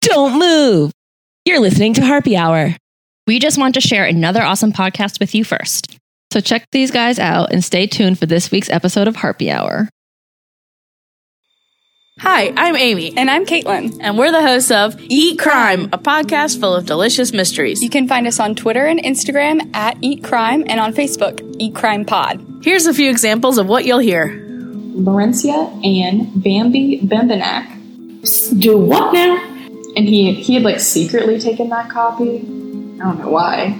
Don't move. You're listening to Harpy Hour. We just want to share another awesome podcast with you first. So check these guys out and stay tuned for this week's episode of Harpy Hour. Hi, I'm Amy. And I'm Caitlin. And we're the hosts of Eat Crime, a podcast full of delicious mysteries. You can find us on Twitter and Instagram at Eat Crime and on Facebook, Eat Crime Pod. Here's a few examples of what you'll hear. Lawrencia and Bambi Bembenek. Do what now? And he he had like secretly taken that copy. I don't know why.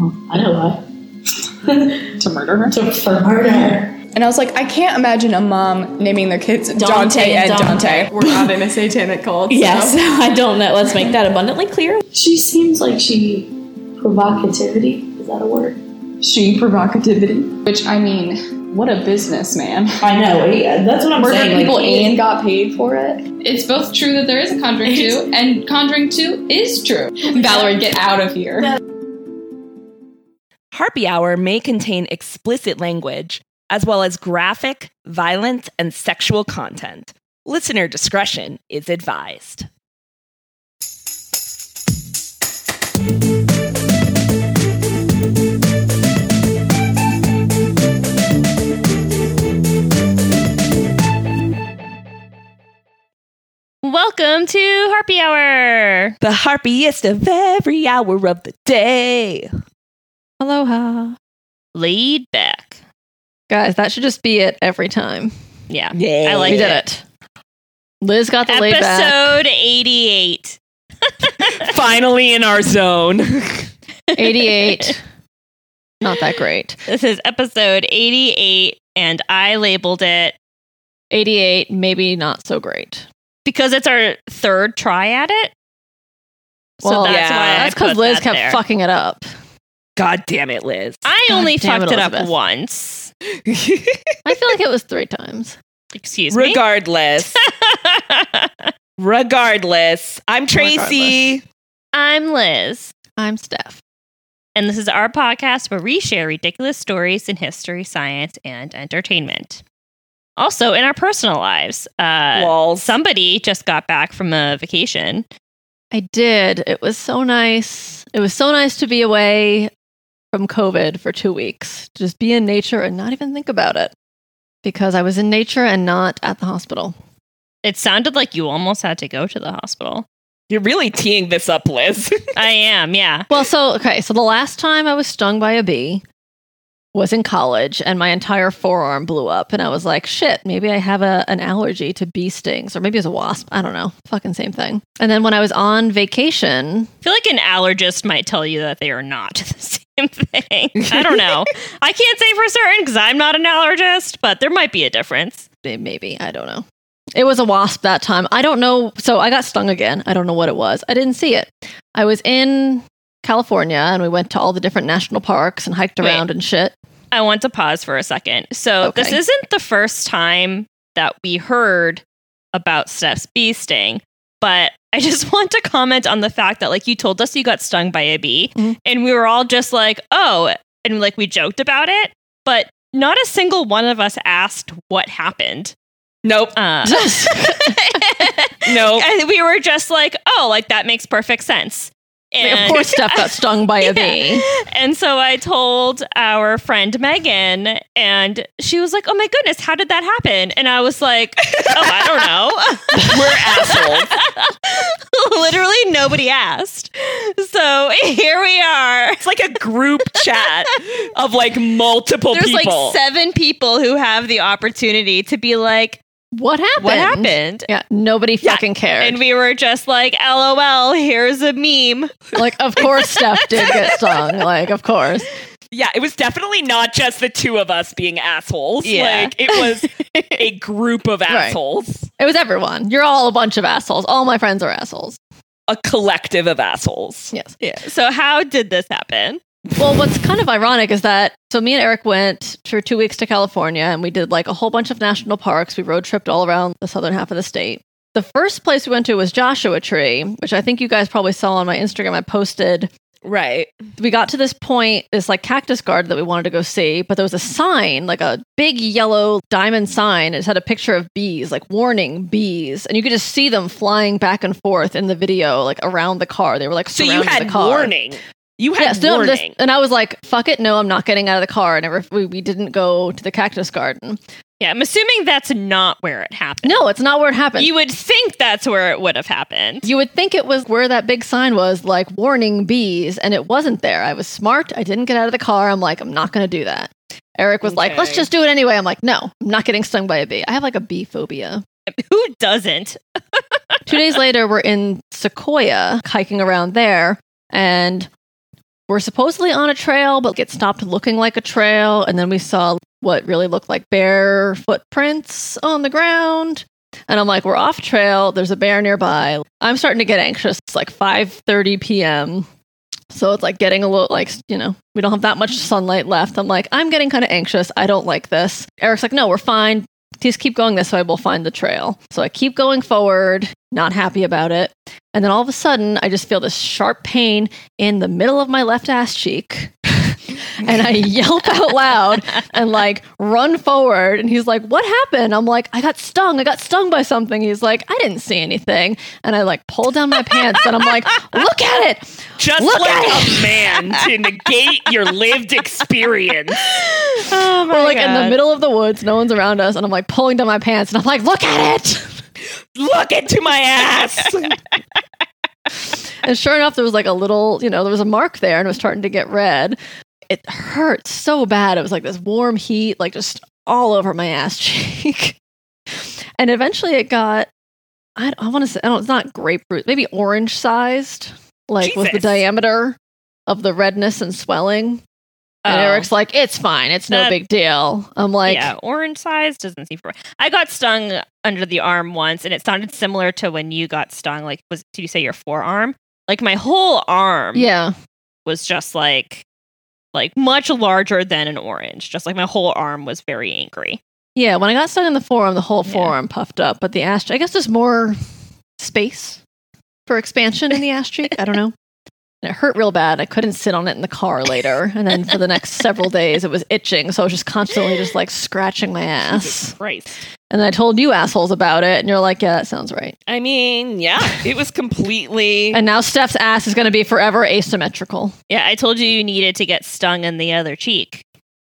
Oh, I know why. to murder her. To, for murder. Her. And I was like, I can't imagine a mom naming their kids Dante, Dante and Dante. Dante. We're not in a satanic cult. Yes, so. I don't know. Let's make that abundantly clear. She seems like she provocativity. Is that a word? She provocativity. Which I mean, what a businessman. I know. Yeah, that's what I'm Murdered saying. people like, and got paid for it. It's both true that there is a Conjuring 2 and Conjuring 2 is true. Valerie, get out of here. Harpy Hour may contain explicit language, as well as graphic, violent, and sexual content. Listener discretion is advised. Welcome to Harpy Hour. The harpiest of every hour of the day. Aloha. Laid back. Guys, that should just be it every time. Yeah. Yeah. I like we it. did it. Liz got the laid back. Episode 88. Finally in our zone. 88. Not that great. This is episode 88, and I labeled it 88, maybe not so great. Because it's our third try at it. Well, so that's yeah, why I That's because Liz that kept there. fucking it up. God damn it, Liz. I God only fucked it, it up once. I feel like it was three times. Excuse me. Regardless. Regardless. I'm Tracy. I'm Liz, I'm Steph. and this is our podcast where we share ridiculous stories in history, science, and entertainment. Also, in our personal lives, uh, Walls. somebody just got back from a vacation. I did. It was so nice. It was so nice to be away from COVID for two weeks, just be in nature and not even think about it because I was in nature and not at the hospital. It sounded like you almost had to go to the hospital. You're really teeing this up, Liz. I am, yeah. Well, so, okay. So the last time I was stung by a bee was in college and my entire forearm blew up. And I was like, shit, maybe I have a, an allergy to bee stings or maybe it's a wasp. I don't know. Fucking same thing. And then when I was on vacation, I feel like an allergist might tell you that they are not the same thing. I don't know. I can't say for certain because I'm not an allergist, but there might be a difference. Maybe i don't know it was a wasp that time i don't know so i got stung again i don't know what it was i didn't see it i was in california and we went to all the different national parks and hiked Wait. around and shit I want to pause for a second. So, this isn't the first time that we heard about Steph's bee sting, but I just want to comment on the fact that, like, you told us you got stung by a bee, Mhm. and we were all just like, oh, and like we joked about it, but not a single one of us asked what happened. nope. Uh, Nope. and we were just like, oh, like that makes perfect sense. Like, of course steph got stung by a bee And so I told our friend Megan, and she was like, "Oh my goodness, how did that happen?" And I was like, "Oh, I don't know." We're assholes. Literally, nobody asked. So here we are. It's like a group chat of like multiple There's people. like seven people who have the opportunity to be like, what happened "What happened?" yeah nobody fucking cared And we were just like, "LOL, here's a meme." like of course steph did get stung like of course yeah, it was definitely not just the two of us being assholes. Yeah. Like it was a group of assholes. it was everyone you're all a bunch of assholes all my friends are assholes A collective of assholes. yes Yeah. So how did this happen? Well, what's kind of ironic is that so me and Eric went for two weeks to California and we did like a whole bunch of national parks. We road tripped all around the southern half of the state. The first place we went to was Joshua Tree, which I think you guys probably saw on my Instagram. I posted Right. we got to this point, this like cactus garden that we wanted to go see, but there was a sign, like a big yellow diamond sign. It had a picture of bees, like warning bees, and you could just see them flying back and forth in the video, like around the car. They were like So you had the car. warning. You had no, this- warning. and I was like, "Fuck it, no, I'm not getting out of the car." And we, we didn't go to the cactus garden. Yeah, I'm assuming that's not where it happened. No, it's not where it happened. You would think that's where it would have happened. You would think it was where that big sign was, like warning bees, and it wasn't there. I was smart. I didn't get out of the car. I'm like, I'm not going to do that. Eric was like, let's just do it anyway. I'm like, no, I'm not getting stung by a bee. I have like a bee phobia. Who doesn't? Two days later, we're in Sequoia hiking around there, and we're supposedly on a trail, but get stopped looking like a trail. And then we saw what really looked like bear footprints on the ground. And I'm like, we're off trail. There's a bear nearby. I'm starting to get anxious. It's like 5:30 p.m. So it's like getting a little like, you know, we don't have that much sunlight left. I'm like, I'm getting kind of anxious. I don't like this. Eric's like, no, we're fine. Just keep going this way. We'll find the trail. So I keep going forward, not happy about it. And then all of a sudden, I just feel this sharp pain in the middle of my left ass cheek. and I yelp out loud and like run forward. And he's like, What happened? I'm like, I got stung. I got stung by something. He's like, I didn't see anything. And I like pull down my pants and I'm like, Look at it. Just Look like at a man to negate your lived experience. Oh my We're like in the middle of the woods. No one's around us. And I'm like pulling down my pants and I'm like, Look at it. Look into my ass. And sure enough, there was like a little, you know, there was a mark there and it was starting to get red. It hurt so bad. It was like this warm heat, like just all over my ass cheek. and eventually it got, I, I want to say, I don't, it's not grapefruit, maybe orange sized, like was the diameter of the redness and swelling. And Oh. Eric's like, it's fine. It's no That- big deal. I'm like, yeah, orange size doesn't seem for. I got stung under the arm once, and it sounded similar to when you got stung. Like, was did you say your forearm? Like my whole arm yeah. was just like, like much larger than an orange. Just like my whole arm was very angry. Yeah, when I got stung in the forearm, the whole Yeah. forearm puffed up, but the cheek, I guess there's more space for expansion in the ass cheek. I don't know. And it hurt real bad. I couldn't sit on it in the car later. And then for the next several days, it was itching. So I was just constantly just like scratching my Jesus ass. Christ. And I told you assholes about it. And you're like, yeah, that sounds right. I mean, yeah, it was completely. And now Steph's ass is going to be forever asymmetrical. Yeah, I told you you needed to get stung in the other cheek,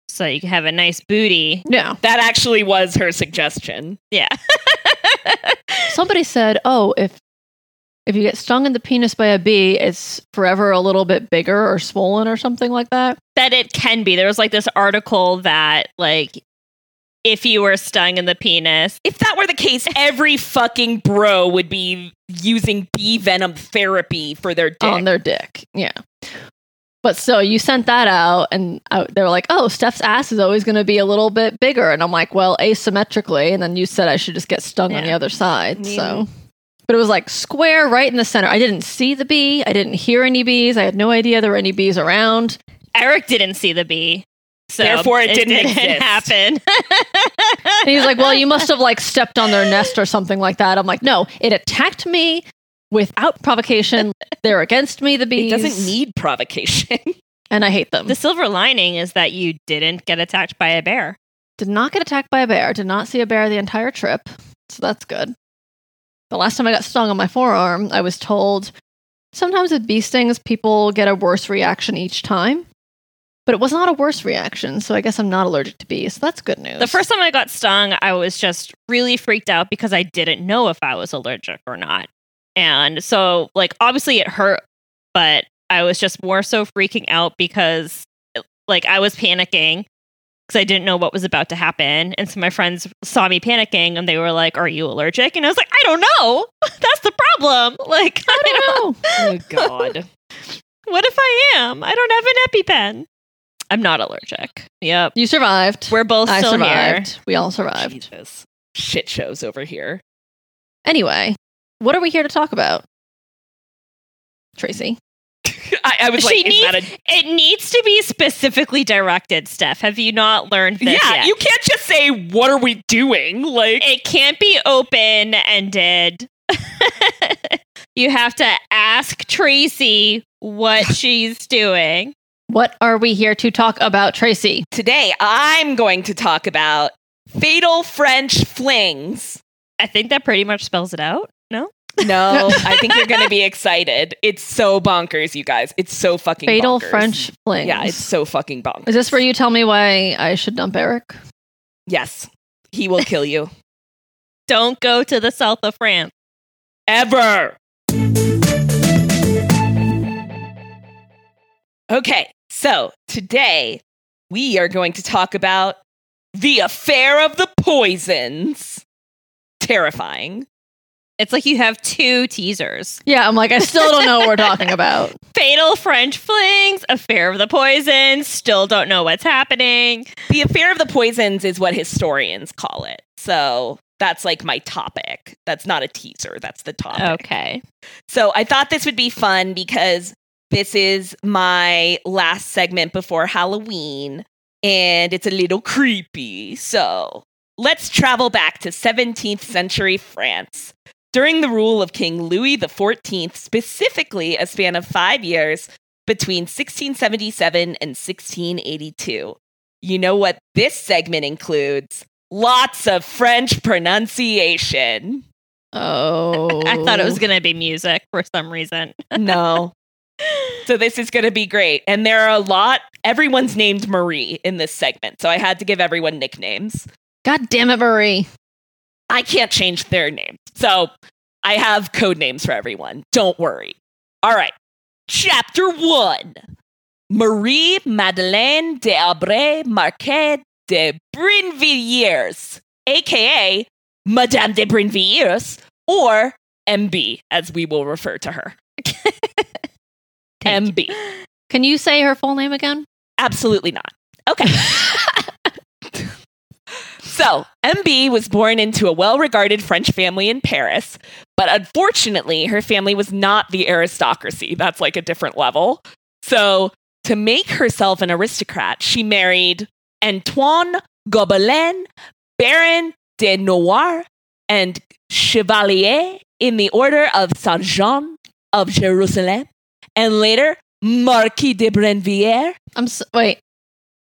so you can have a nice booty. Yeah. that actually was her suggestion. Yeah. Somebody said, oh, if. If you get stung in the penis by a bee, it's forever a little bit bigger or swollen or something like that. that it can be. There was like this article that like if you were stung in the penis, If that were the case, every fucking bro would be using bee venom therapy for their dick. on their dick. Yeah. But so you sent that out, and I, they were like, "Oh, Steph's ass is always going to be a little bit bigger," and I'm like, "Well, asymmetrically." And then you said I should just get stung on the other side. so, but it was like square right in the center. I didn't see the bee. I didn't hear any bees. I had no idea there were any bees around. Eric didn't see the bee. So Therefore, it didn't exist. happen. And he was like, "Well, you must have like stepped on their nest or something like that." I'm like, "No, it attacked me without provocation. They're against me. The it bees doesn't need provocation. and I hate them." the silver lining is that you didn't get attacked by a bear. Did not get attacked by a bear. Did not see a bear the entire trip. So that's good. The last time I got stung on my forearm, I was told sometimes with bee stings, people get a worse reaction each time. But it was not a worse reaction, so I guess I'm not allergic to bees. So that's good news. The first time I got stung, I was just really freaked out because I didn't know if I was allergic or not. And so, like, obviously it hurt, but I was just more so freaking out because, like, I was panicking because I didn't know what was about to happen. And so my friends saw me panicking and they were like, Are you allergic? And I was like, I don't know. That's the problem. Like, I don't know. oh God. What if I am? I don't have an EpiPen. I'm not allergic. Yep. you survived. We're both I still here. survived. We all survived. Jesus. Shit shows over here. Anyway, what are we here to talk about? Tracy. I, I was She like, is that a It needs to be specifically directed, Steph. Have you not learned this yeah, yet? you can't just say, "What are we doing?" Like, it can't be open ended. you have to ask Tracy what she's doing. What are we here to talk about, Tracy? Today, I'm going to talk about fatal French flings. I think that pretty much spells it out. No? No, I think you're going to be excited. It's so bonkers, you guys. It's so fucking Fatal bonkers. French flings. Yeah, it's so fucking bonkers. Is this where you tell me why I should dump Eric? Yes, he will kill you. Don't go to the south of France. Ever. Okay, so today we are going to talk about the affair of the poisons. Terrifying. It's like you have two teasers. Yeah, I'm like, I still don't know what we're talking about. Fatal French flings, affair of the poisons, still don't know what's happening. The affair of the poisons is what historians call it. So that's like my topic. That's not a teaser, that's the topic. Okay. So I thought this would be fun because this is my last segment before Halloween and it's a little creepy. So let's travel back to 17th century France. During the rule of King Louis XIV, specifically a span of five years between 1677 and 1682. You know what this segment includes? Lots of French pronunciation. Oh. I thought it was going to be music for some reason. no. So this is going to be great. And there are a lot, everyone's named Marie in this segment. So I had to give everyone nicknames. God damn it, Marie. I can't change their names. So I have code names for everyone. Don't worry. All right. Chapter one Marie Madeleine de Aubray Marquise de Brinvilliers, aka Madame de Brinvilliers, or MB, as we will refer to her. MB. Can you say her full name again? Absolutely not. Okay. so, MB was born into a well regarded French family in Paris, but unfortunately, her family was not the aristocracy. That's like a different level. So, to make herself an aristocrat, she married Antoine Gobelin, Baron de Noir, and Chevalier in the Order of Saint Jean of Jerusalem, and later Marquis de Brinvilliers. I'm s- wait.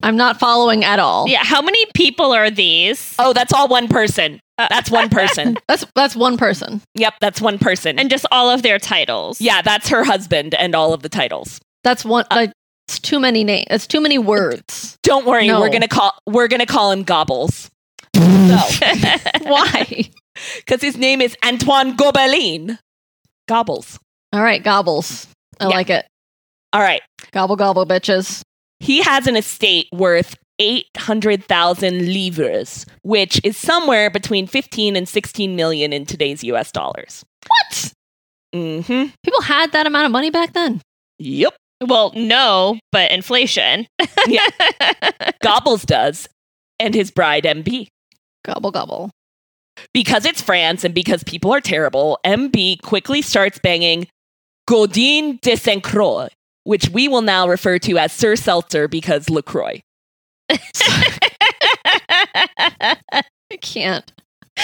I'm not following at all. Yeah, how many people are these? Oh, that's all one person. That's one person. That's that's one person. yep, that's one person. And just all of their titles. yeah, that's her husband and all of the titles. That's one like it's too many names. It's too many words. Don't worry, No. we're gonna call we're gonna call him Gobbles. So, Why? because his name is Antoine Gobelin. Gobbles. All right, gobbles. I Yeah. like it. All right. Gobble gobble bitches. He has an estate worth 800,000 livres, which is somewhere between 15 and 16 million in today's US dollars. What? Mhm. People had that amount of money back then. Yep. Well, no, but inflation. Yeah. Gobbles does and his bride MB. Gobble gobble. Because it's France and because people are terrible, MB quickly starts banging Godin de Saint Croix, which we will now refer to as Sir Seltzer because LaCroix. I can't.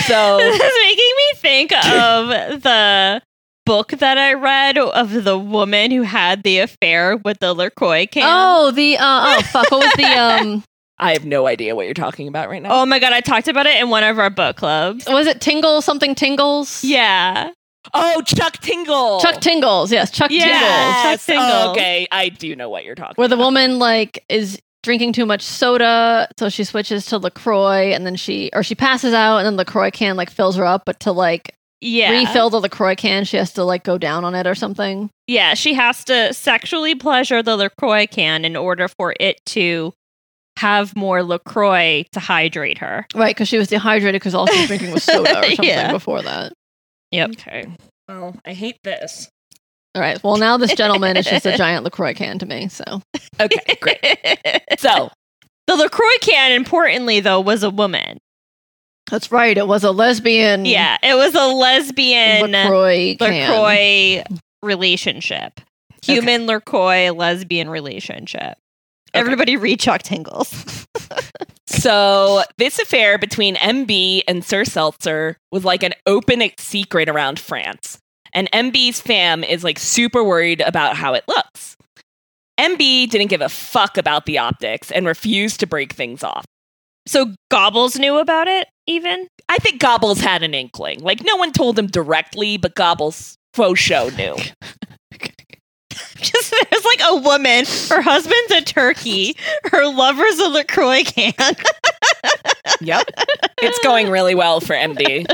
So, this is making me think of the book that I read of the woman who had the affair with the LaCroix can. Oh, the uh oh fuck. What was the um I have no idea what you're talking about right now. Oh my god, I talked about it in one of our book clubs. was it Tingle something Tingles? Yeah. Oh, Chuck Tingle. Chuck Tingles, yes, Chuck Yeah. Tingles. Chuck Yes. Tingle. Okay, I do know what you're talking Where the about. woman like is drinking too much soda, so she switches to LaCroix and then she or she passes out and then LaCroix can like fills her up, but to like Yeah. refill the LaCroix can, she has to like go down on it or something. Yeah, she has to sexually pleasure the LaCroix can in order for it to have more LaCroix to hydrate her. Right, because she was dehydrated because all she was drinking was soda or something Yeah. before that. Yep. Okay. Well, I hate this. All right. Well, now this gentleman is just a giant LaCroix can to me. So Okay, great. So, the LaCroix can, importantly, though, was a woman. that's right. It was a lesbian. Yeah, it was a lesbian LaCroix. LaCroix relationship. Human LaCroix lesbian relationship. Everybody read Chuck Tingles. so this affair between MB and Sir Seltzer was like an open secret around France. and MB's fam is like super worried about how it looks. MB didn't give a fuck about the optics and refused to break things off. So Gobbles knew about it, even? I think Gobbles had an inkling. Like, no one told him directly, but Gobbles faux show knew. Just there's like a woman, her husband's a turkey, her lover's a LaCroix can. yep. It's going really well for MB.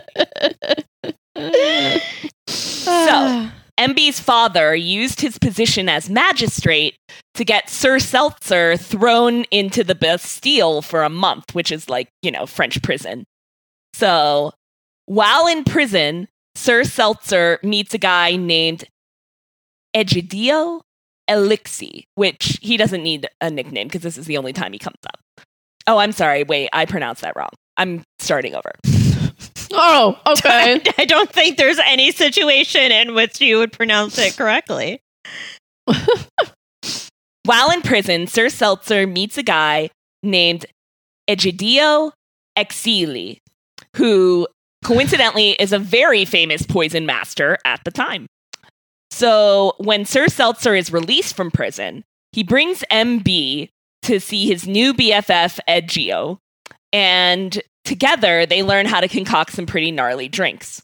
so, MB's father used his position as magistrate to get Sir Seltzer thrown into the Bastille for a month, which is like, you know, French prison. So, while in prison, Sir Seltzer meets a guy named Egidio Elixi, which he doesn't need a nickname because this is the only time he comes up. Oh, I'm sorry. Wait, I pronounced that wrong. I'm starting over. Oh, okay. I don't think there's any situation in which you would pronounce it correctly. While in prison, Sir Seltzer meets a guy named Egidio Exili, who coincidentally is a very famous poison master at the time. So when Sir Seltzer is released from prison, he brings MB to see his new BFF, Edgio, and together they learn how to concoct some pretty gnarly drinks.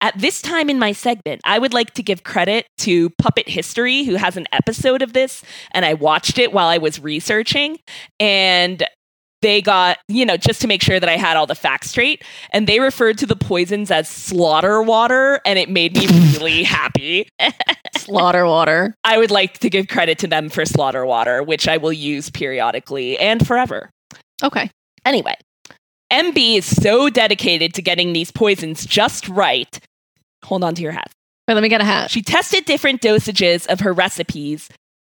At this time in my segment, I would like to give credit to Puppet History, who has an episode of this, and I watched it while I was researching. And they got, you know, just to make sure that I had all the facts straight, and they referred to the poisons as slaughter water, and it made me really happy. Slaughter water. I would like to give credit to them for slaughter water, which I will use periodically and forever. Okay. Anyway, MB is so dedicated to getting these poisons just right. Hold on to your hat. Wait, let me get a hat. She tested different dosages of her recipes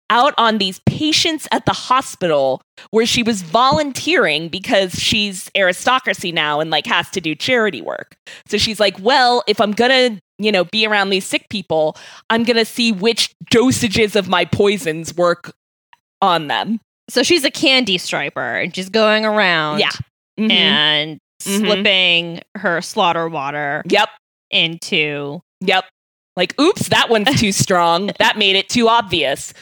out on these patients at the hospital where she was volunteering because she's aristocracy now and like has to do charity work. So she's like, well, if I'm going to, you know, be around these sick people, I'm going to see which dosages of my poisons work on them. So she's a candy striper and she's going around Yeah. Mhm. and Mhm. slipping her slaughter water Yep. into Yep. Like, oops, that one's too strong. That made it too obvious.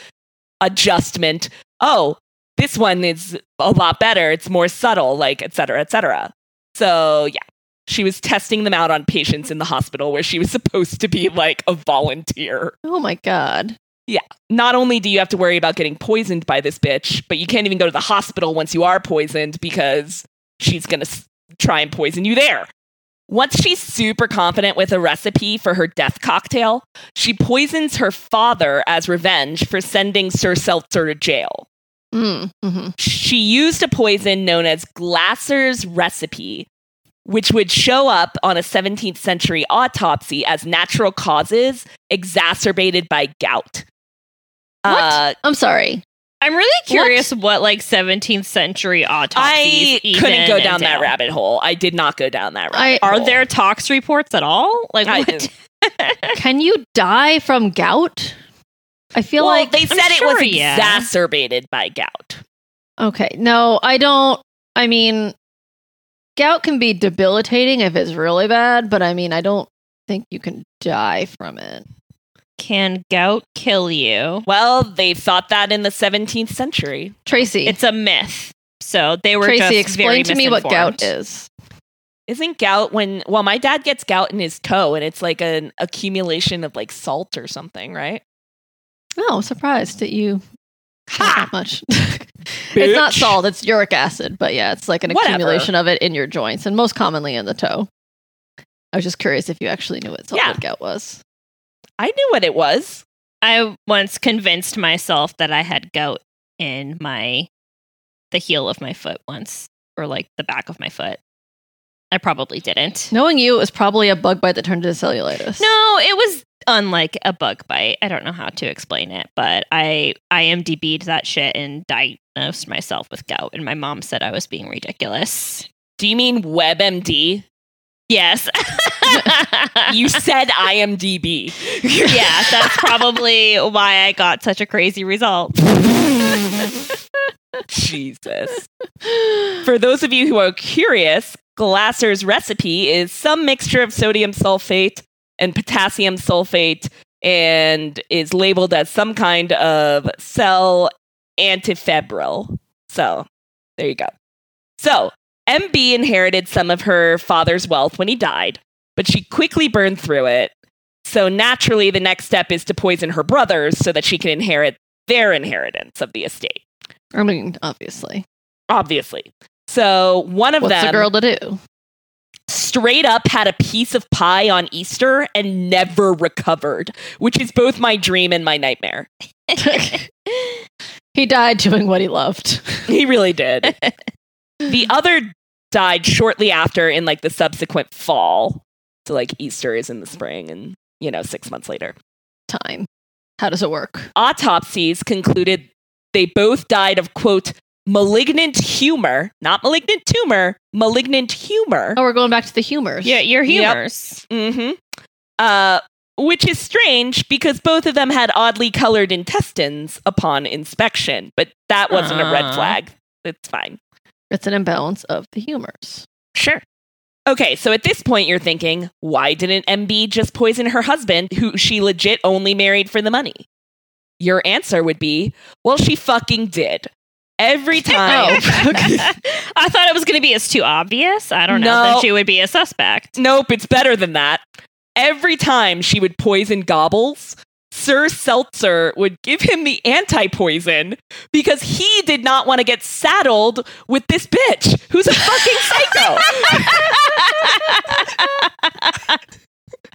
Adjustment. Oh, this one is a lot better. It's more subtle, like, et cetera, et cetera. So, yeah, she was testing them out on patients in the hospital where she was supposed to be like a volunteer. Oh my god. Yeah. Not only do you have to worry about getting poisoned by this bitch, but you can't even go to the hospital once you are poisoned because she's going to s- try and poison you there. Once she's super confident with a recipe for her death cocktail, she poisons her father as revenge for sending Sir Seltzer to jail. Mm, hmm She used a poison known as Glaser's recipe, which would show up on a 17th century autopsy as natural causes exacerbated by gout. Uh, I'm sorry. I'm really curious what, like 17th century autopsies I even couldn't go down that rabbit hole. I did not go down that rabbit I- Are hole. there tox reports at all? Like I- what? Can you die from gout? I feel well, like they said it was sure, yeah. exacerbated by gout. Okay. No, I don't. I mean, gout can be debilitating if it's really bad, but I mean, I don't think you can die from it. Can gout kill you? Well, they thought that in the 17th century. Tracy, It's a myth. So they were Tracy, explain to me what gout is. Isn't gout when well my dad gets gout in his toe and it's like an accumulation of like salt or something, right? Oh, surprised that you Ha! that much. it's not salt; it's uric acid. But yeah, it's like an Whatever. accumulation of it in your joints, and most commonly in the toe. I was just curious if you actually knew what, Yeah. gout was. I knew what it was. I once convinced myself that I had gout in my the heel of my foot once, or like the back of my foot. I probably didn't. Knowing you, it was probably a bug bite that turned into cellulitis. No, it was unlike a bug bite. I don't know how to explain it, but I IMDb'd that shit and diagnosed myself with gout, and my mom said I was being ridiculous. Do you mean WebMD? Yes. You said IMDb. yeah, that's probably why I got such a crazy result. Jesus. For those of you who are curious, Glaser's recipe is some mixture of sodium sulfate, and potassium sulfate and is labeled as some kind of cell antifebrile. So there you go. So MB inherited some of her father's wealth when he died, but she quickly burned through it. So naturally, the next step is to poison her brothers so that she can inherit their inheritance of the estate. I mean, obviously. Obviously. So one of What's them the girl to do? straight up had a piece of pie on Easter and never recovered, which is both my dream and my nightmare. he died doing what he loved. He really did. the other died shortly after in like the subsequent fall. So like Easter is in the spring and you know 6 months later. Time. How does it work? Autopsies concluded they both died of quote malignant humor, not malignant tumor, malignant humor. Oh, we're going back to the humors. Yeah, your Yep. humors. Mm-hmm. Uh, which is strange because both of them had oddly colored intestines upon inspection, but that wasn't a red flag. It's fine. It's an imbalance of the humors. Sure. Okay, so at this point, you're thinking, why didn't MB just poison her husband, who she legit only married for the money? Your answer would be, well, she fucking did. Every oh, time. I thought it was going to be as too obvious. I don't know. No. Then she would be a suspect. Nope, it's better than that. Every time she would poison Gobbles, Sir Seltzer would give him the anti poison because he did not want to get saddled with this bitch who's a fucking psycho.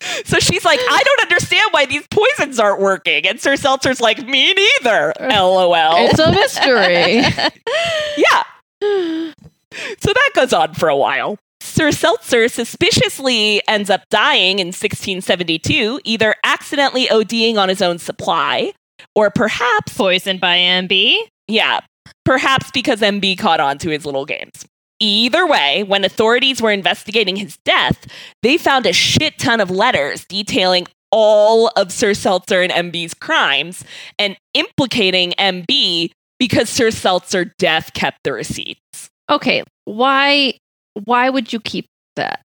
so she's like, I don't understand why these poisons aren't working. And Sir Seltzer's like, Me neither. LOL. It's a mystery. Yeah. So that goes on for a while. Sir Seltzer suspiciously ends up dying in 1672, either accidentally ODing on his own supply, or perhaps, Poisoned by MB. yeah, perhaps because MB caught on to his little games. Either way, when authorities were investigating his death, they found a shit ton of letters detailing all of Sir Seltzer and MB's crimes and implicating MB because Sir Seltzer death kept the receipts. okay, why why would you keep that?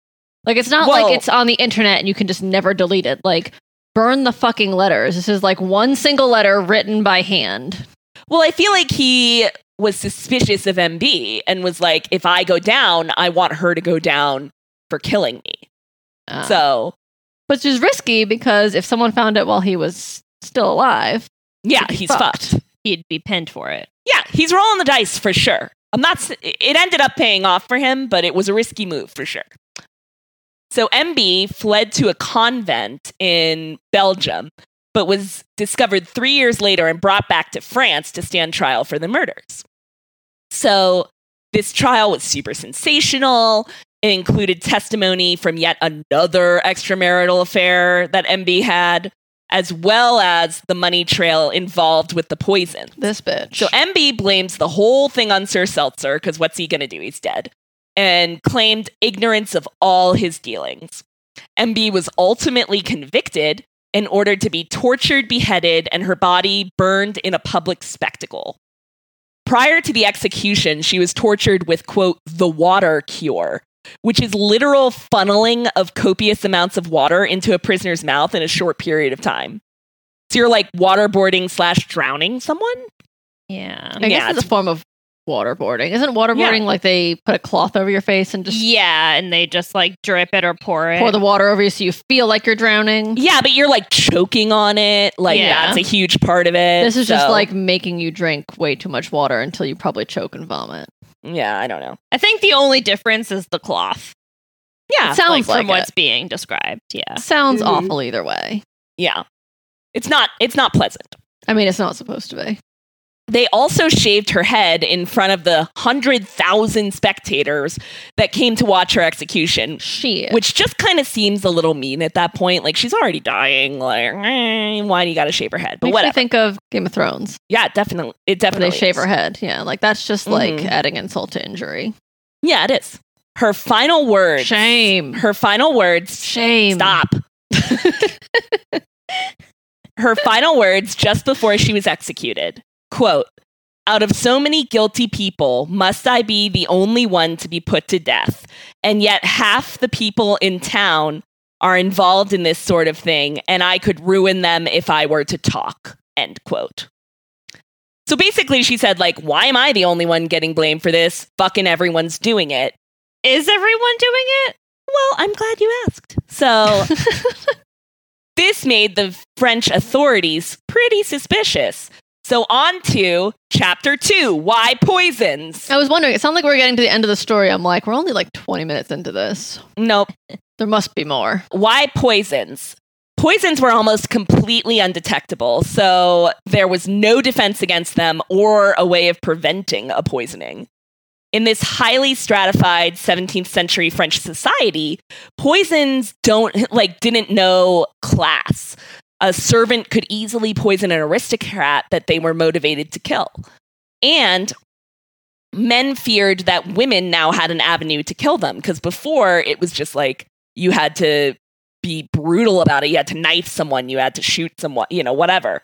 Like it's not like it's on the internet and you can just never delete it. Like burn the fucking letters. This is like one single letter written by hand. Well, I feel like he was suspicious of MB and was like, if I go down, I want her to go down for killing me. Uh, So, which is risky because if someone found it while he was still alive, yeah, he's fucked. He'd be pinned for it. Yeah, he's rolling the dice for sure. I'm not, it ended up paying off for him, but it was a risky move for sure. So MB fled to a convent in Belgium, but was discovered three years later and brought back to France to stand trial for the murders. So this trial was super sensational. It included testimony from yet another extramarital affair that MB had, as well as the money trail involved with the poison. this bitch. So MB blames the whole thing on Sir Seltzer because what's he going to do? He's dead. And claimed ignorance of all his dealings. MB was ultimately convicted and ordered to be tortured, beheaded, and her body burned in a public spectacle. Prior to the execution, she was tortured with, quote, the water cure, which is literal funneling of copious amounts of water into a prisoner's mouth in a short period of time. So you're like waterboarding slash drowning someone? Yeah. I guess yeah, it's a form of waterboarding. Isn't waterboarding like they put a cloth over your face and just Yeah, and they just like drip it or pour it. pour the water over you so you feel like you're drowning? Yeah, but you're like choking on it. Like Yeah. that's a huge part of it. This is just like making you drink way too much water until you probably choke and vomit. Yeah, I don't know. I think the only difference is the cloth. Yeah, It sounds like, like, from what's being described. Yeah. Sounds Mhm. awful either way. yeah. It's not. It's not pleasant. I mean, it's not supposed to be. They also shaved her head in front of the hundred thousand spectators that came to watch her execution, Shit. which just kind of seems a little mean at that point. Like she's already dying. Like, eh, why do you got to shave her head? But Makes me whatever. think of Game of Thrones. yeah, definitely. It definitely. they shave is. her head. Yeah, like that's just like Mhm. adding insult to injury. Yeah, it is. Her final words. Shame. Her final words. Shame. Stop. Her final words just before she was executed quote, Out of so many guilty people, must I be the only one to be put to death? And yet half the people in town are involved in this sort of thing, and I could ruin them if I were to talk. End quote. So basically, she said, like, why am I the only one getting blamed for this? Fucking everyone's doing it. Is everyone doing it? Well, I'm glad you asked. So this made the French authorities pretty suspicious. So on to chapter two, why poisons? I was wondering, it sounds like we're getting to the end of the story. I'm like, we're only like 20 minutes into this. Nope. There must be more. Why poisons? Poisons were almost completely undetectable, so there was no defense against them or a way of preventing a poisoning. In this highly stratified 17th century French society, poisons don't like didn't know class. A servant could easily poison an aristocrat that they were motivated to kill. And men feared that women now had an avenue to kill them because before it was just like you had to be brutal about it. You had to knife someone, you had to shoot someone, you know, whatever.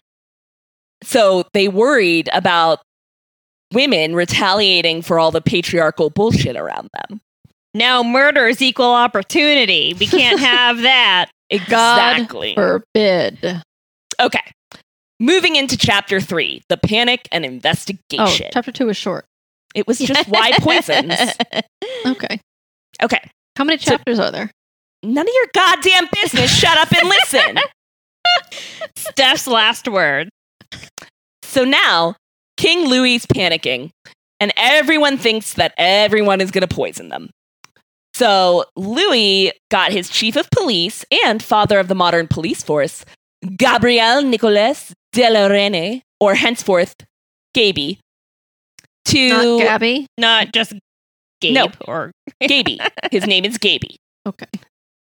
So they worried about women retaliating for all the patriarchal bullshit around them. Now murder is equal opportunity. We can't have that. Exactly. Forbid. Okay. Moving into chapter three, the panic and Oh, investigation. chapter two is short. it was just why poisons. Okay. Okay. How many So- chapters are there? None of your goddamn business. Shut up and listen. Steph's last word. So now King Louis is panicking, and everyone thinks that everyone is going to poison them. So Louis got his chief of police and father of the modern police force, Gabriel Nicolas de la Reynie, or henceforth Gaby, to Not Gabby. Not just Gabe No. or Gaby. His name is Gaby. Okay.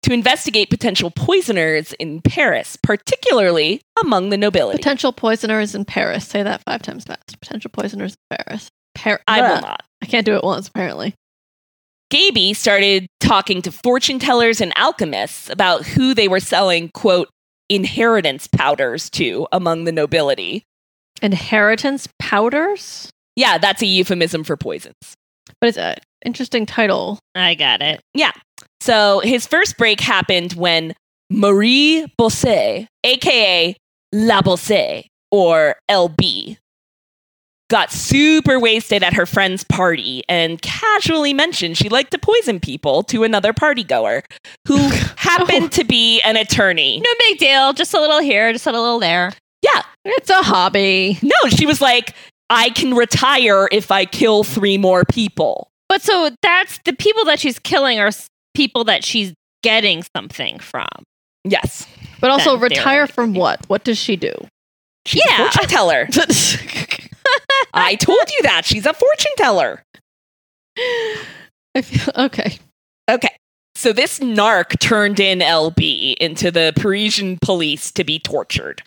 To investigate potential poisoners in Paris, particularly among the nobility. Potential poisoners in Paris. Say that five times fast. Potential poisoners in Paris. Par- I will not. I can't do it once, apparently. Gaby started talking to fortune tellers and alchemists about who they were selling, quote, inheritance powders to among the nobility. Inheritance powders? Yeah, that's a euphemism for poisons. But it's an interesting title. I got it. Yeah. So his first break happened when Marie Bosset, aka La Bosset, or LB, got super wasted at her friend's party and casually mentioned she liked to poison people to another partygoer who happened to be an attorney. No big deal. Just a little here, just a little there. Yeah, It's a hobby. no, she was like, I can retire if I kill three more people. But so that's the people that she's killing are people that she's getting something from. Yes. But also, Then retire from what? What does she do? She's Yeah. a fortune teller. I told you that. She's a fortune teller. I feel, okay. Okay. So this narc turned in LB into the Parisian police to be tortured.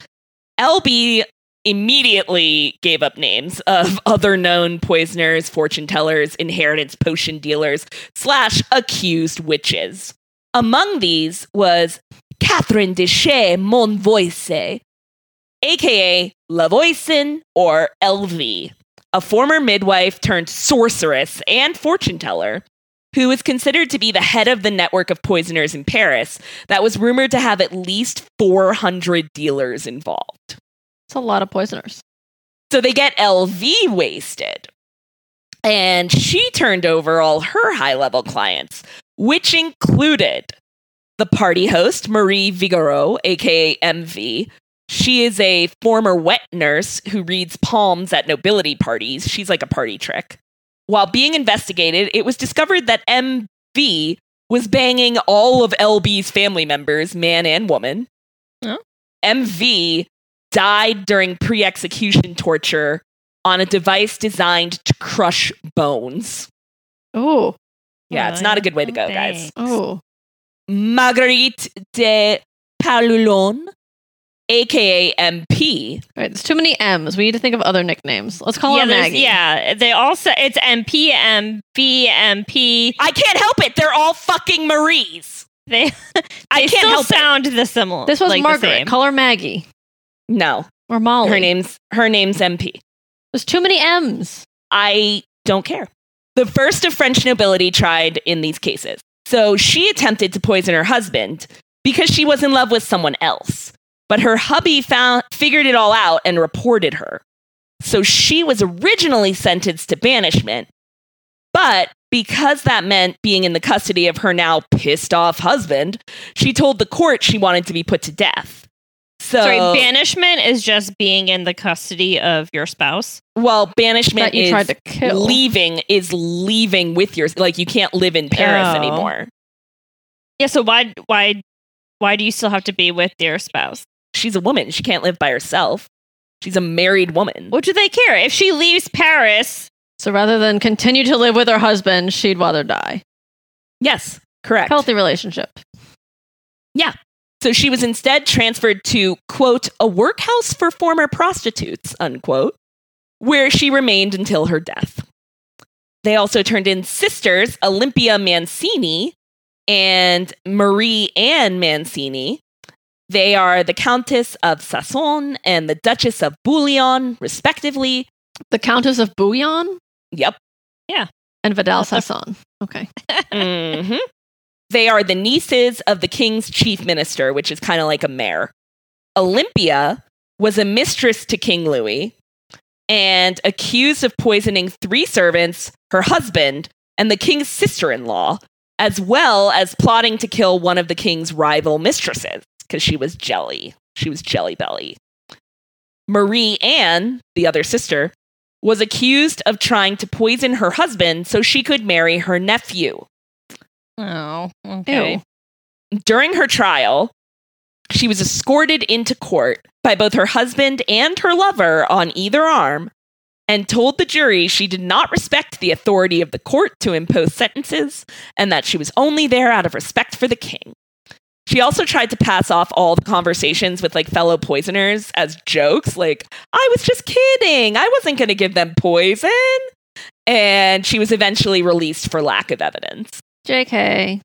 LB immediately gave up names of other known poisoners, fortune tellers, inheritance potion dealers, slash accused witches. Among these was Catherine de Chez Monvoisin, aka Lavoisin or LV, a former midwife turned sorceress and fortune teller who is considered to be the head of the network of poisoners in Paris that was rumored to have at least 400 dealers involved. It's a lot of poisoners. So they get LV wasted. And she turned over all her high level clients, which included the party host, Marie Vigoureux, aka MV. She is a former wet nurse who reads palms at nobility parties. She's like a party trick. While being investigated, it was discovered that MV was banging all of LB's family members, man and woman. Oh. MV died during pre execution torture on a device designed to crush bones. Oh, Yeah, it's not a good way to go, guys. Oh. Marguerite de Poulaillon, aka MP. All right, there's too many M's. We need to think of other nicknames. Let's call yeah, her there's- Maggie. yeah, they also it's MP, MP, MP. I can't help it. They're all fucking Maries. They I can't still help it. sound the similar. This was like Margaret. Call her Maggie No, or Molly. her name's her name's MP. There's too many M's. I don't care. The first of French nobility tried in these cases. So she attempted to poison her husband, because she was in love with someone else. But her hubby found figured it all out and reported her. So she was originally sentenced to banishment. But because that meant being in the custody of her now pissed off husband, she told the court she wanted to be put to death. So, Sorry, banishment is just being in the custody of your spouse. well, banishment That you is tried to kill. leaving is leaving with your like you can't live in Paris Oh. anymore. Yeah, so why why why do you still have to be with your spouse? She's a woman. She can't live by herself. She's a married woman. What do they care? If she leaves Paris, So rather than continue to live with her husband, she'd rather die. Yes, correct. Healthy relationship. Yeah. So she was instead transferred to, quote, a workhouse for former prostitutes, unquote, where she remained until her death. They also turned in sisters, Olympia Mancini and Marie Anne Mancini. They are the Countess of Sasson and the Duchess of Bouillon, respectively. The Countess of Bouillon Yep. Yeah. And Vidal Sassoon. Okay. hmm They are the nieces of the king's chief minister, which is kind of like a mayor. Olympia was a mistress to King Louis and accused of poisoning three servants, her husband, and the king's sister in law, as well as plotting to kill one of the king's rival mistresses because she was jelly. She was jelly belly. Marie Anne, the other sister, was accused of trying to poison her husband so she could marry her nephew. oh, okay. During her trial, she was escorted into court by both her husband and her lover on either arm and told the jury she did not respect the authority of the court to impose sentences and that she was only there out of respect for the king. She also tried to pass off all the conversations with like fellow poisoners as jokes, like, I was just kidding. I wasn't going to give them poison. And she was eventually released for lack of evidence. JK.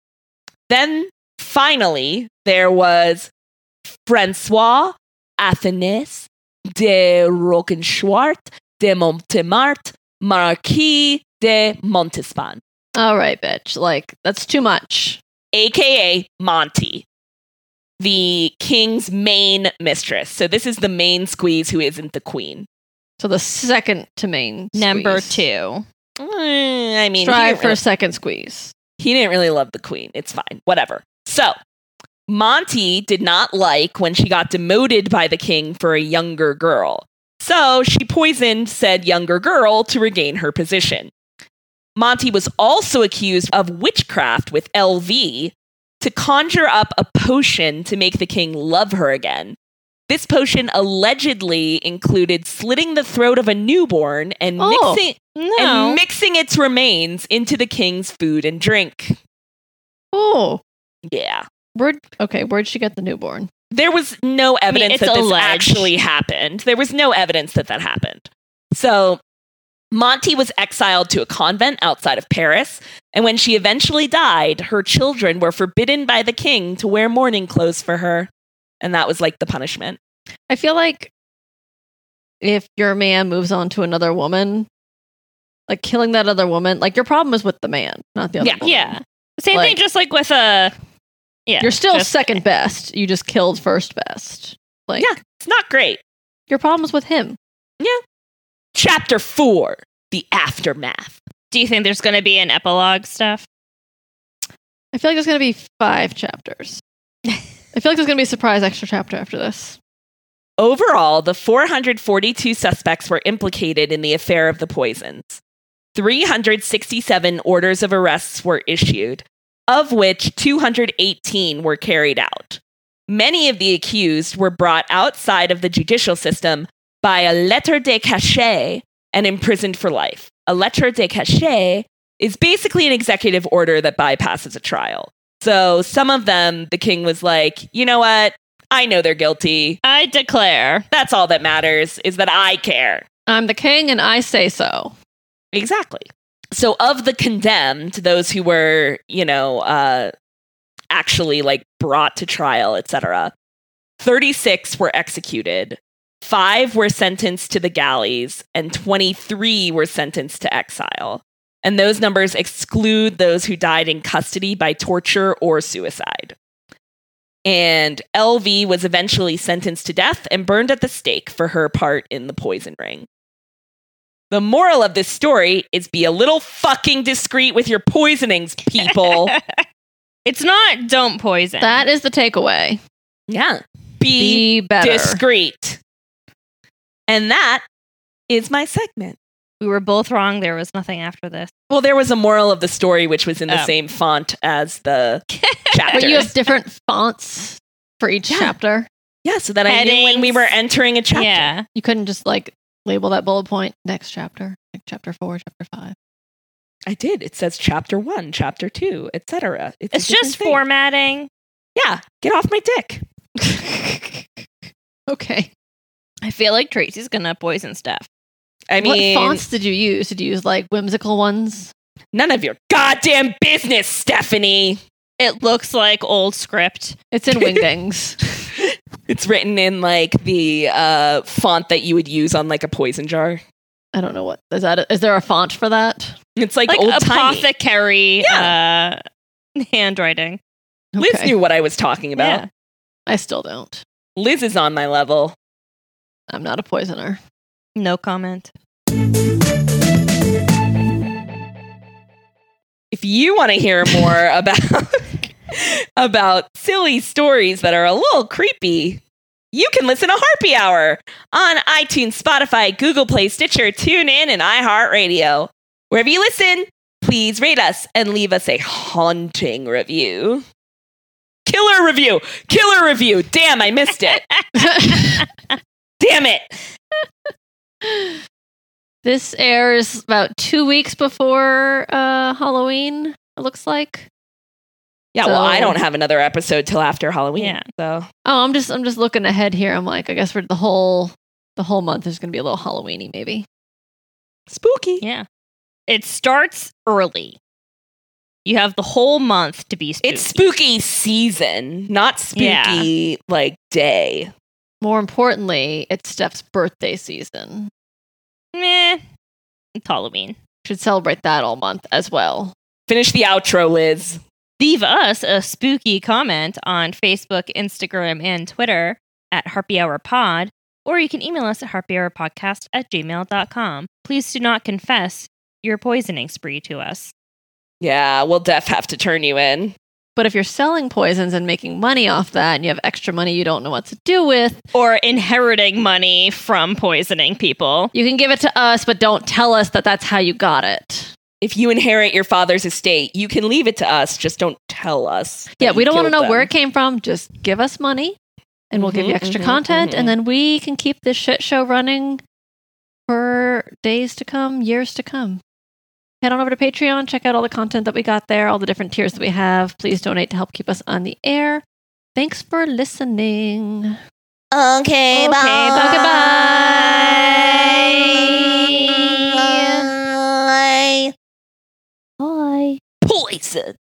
Then finally, there was Francois Athanas de Rockenschwart de Montemart, Marquise de Montespan, All right, bitch. Like, that's too much. aka Monty, the king's main mistress. So this is the main squeeze who isn't the queen. So the second to main Number squeeze. two. Mm, I mean, try for really- a second squeeze. he didn't really love the queen. It's fine. Whatever. So, Monty did not like when she got demoted by the king for a younger girl. So, she poisoned said younger girl to regain her position. Monty was also accused of witchcraft with LV to conjure up a potion to make the king love her again. This potion allegedly included slitting the throat of a newborn and Oh. mixing No. and mixing its remains into the king's food and drink. Oh, Yeah. where'd okay? Where'd she get the newborn? There was no evidence it's that this alleged. actually happened. There was no evidence that that happened. So Monty was exiled to a convent outside of Paris, and when she eventually died, her children were forbidden by the king to wear mourning clothes for her. And that was like the punishment. I feel like if your man moves on to another woman, like killing that other woman, like your problem is with the man, not the other. Yeah, woman. yeah. Same Like- thing, just like with a. Yeah. You're still just- second best. You just killed first best. Like Yeah. It's not great. your problem is with him. Chapter four The Aftermath. Do you think there's going to be an epilogue stuff? I feel like there's gonna be five chapters. I feel like there's gonna be a surprise extra chapter after this. Overall, the 442 suspects were implicated in the affair of the poisons. 367 orders of arrests were issued, of which 218 were carried out. Many of the accused were brought outside of the judicial system by a lettre de cachet and imprisoned for life. A lettre de cachet is basically an executive order that bypasses a trial. So some of them, the king was like, you know what? I know they're guilty. I declare. That's all that matters is that I care. I'm the king and I say so. Exactly. So, of the condemned, those who were, you know, uh, actually like brought to trial, etc., 36 were executed, five were sentenced to the galleys, and 23 were sentenced to exile. And those numbers exclude those who died in custody by torture or suicide. And LV was eventually sentenced to death and burned at the stake for her part in the poison ring. The moral of this story is be a little fucking discreet with your poisonings, people. It's not don't poison. That is the takeaway. yeah. Be, Be better. discreet. And that is my segment. we were both wrong. There was nothing after this. Well, there was a moral of the story, which was in the Oh. same font as the chapter. But you have different fonts for each Yeah. chapter. yeah, so that I knew when we were entering a chapter. Yeah. You couldn't just like label that bullet point next chapter, like chapter four, chapter five. I did. It says chapter one, chapter two, etc. It's, It's just thing. formatting. Yeah, get off my dick. Okay. I feel like Tracy's gonna poison stuff. I mean, what fonts did you use? Did you use like whimsical ones? none of your goddamn business, Stephanie. It looks like old script. It's in Wingdings. It's written in like the uh, font that you would use on like a poison jar. I don't know what is that. Is there a font for that? It's like, Like, old apothecary uh, handwriting. Liz knew what I was talking about. Yeah. I still don't. Liz is on my level. I'm not a poisoner. No comment. If you want to hear more about about silly stories that are a little creepy, you can listen to Harpy Hour on iTunes, Spotify, Google Play, Stitcher, TuneIn, and iHeartRadio. Wherever you listen, please rate us and leave us a haunting review. Killer review! Killer review! Damn, I missed it. Damn it. This airs about two weeks before uh, Halloween. It looks like. Yeah, well, I don't have another episode till after Halloween. Yeah. So Oh, I'm just I'm just looking ahead here. I'm like, I guess for the whole the whole month is going to be a little Halloweeny, maybe. spooky. Yeah. It starts early. You have the whole month to be spooky. It's spooky season, not spooky like day. More importantly, it's Steph's birthday season. Meh. It's Halloween. Should celebrate that all month as well. Finish the outro, Liz. Leave us a spooky comment on Facebook, Instagram, and Twitter at Harpy Hour Pod, or you can email us at harpyhourpodcast at gmail.com. Please do not confess your poisoning spree to us. Yeah, we'll def have to turn you in. But if you're selling poisons and making money off that, and you have extra money you don't know what to do with, Or inheriting money from poisoning people. you can give it to us, but don't tell us that that's how you got it. If you inherit your father's estate, you can leave it to us. Just don't tell us. Yeah, we don't want to know where it came from. Just give us money and we'll give you Mhm, extra mhm, content mhm. and then we can keep this shit show running for days to come, years to come. Head on over to Patreon, check out all the content that we got there, all the different tiers that we have. Please donate to help keep us on the air. Thanks for listening. Okay, bye. Okay, Okay, bye. Bye. Poison.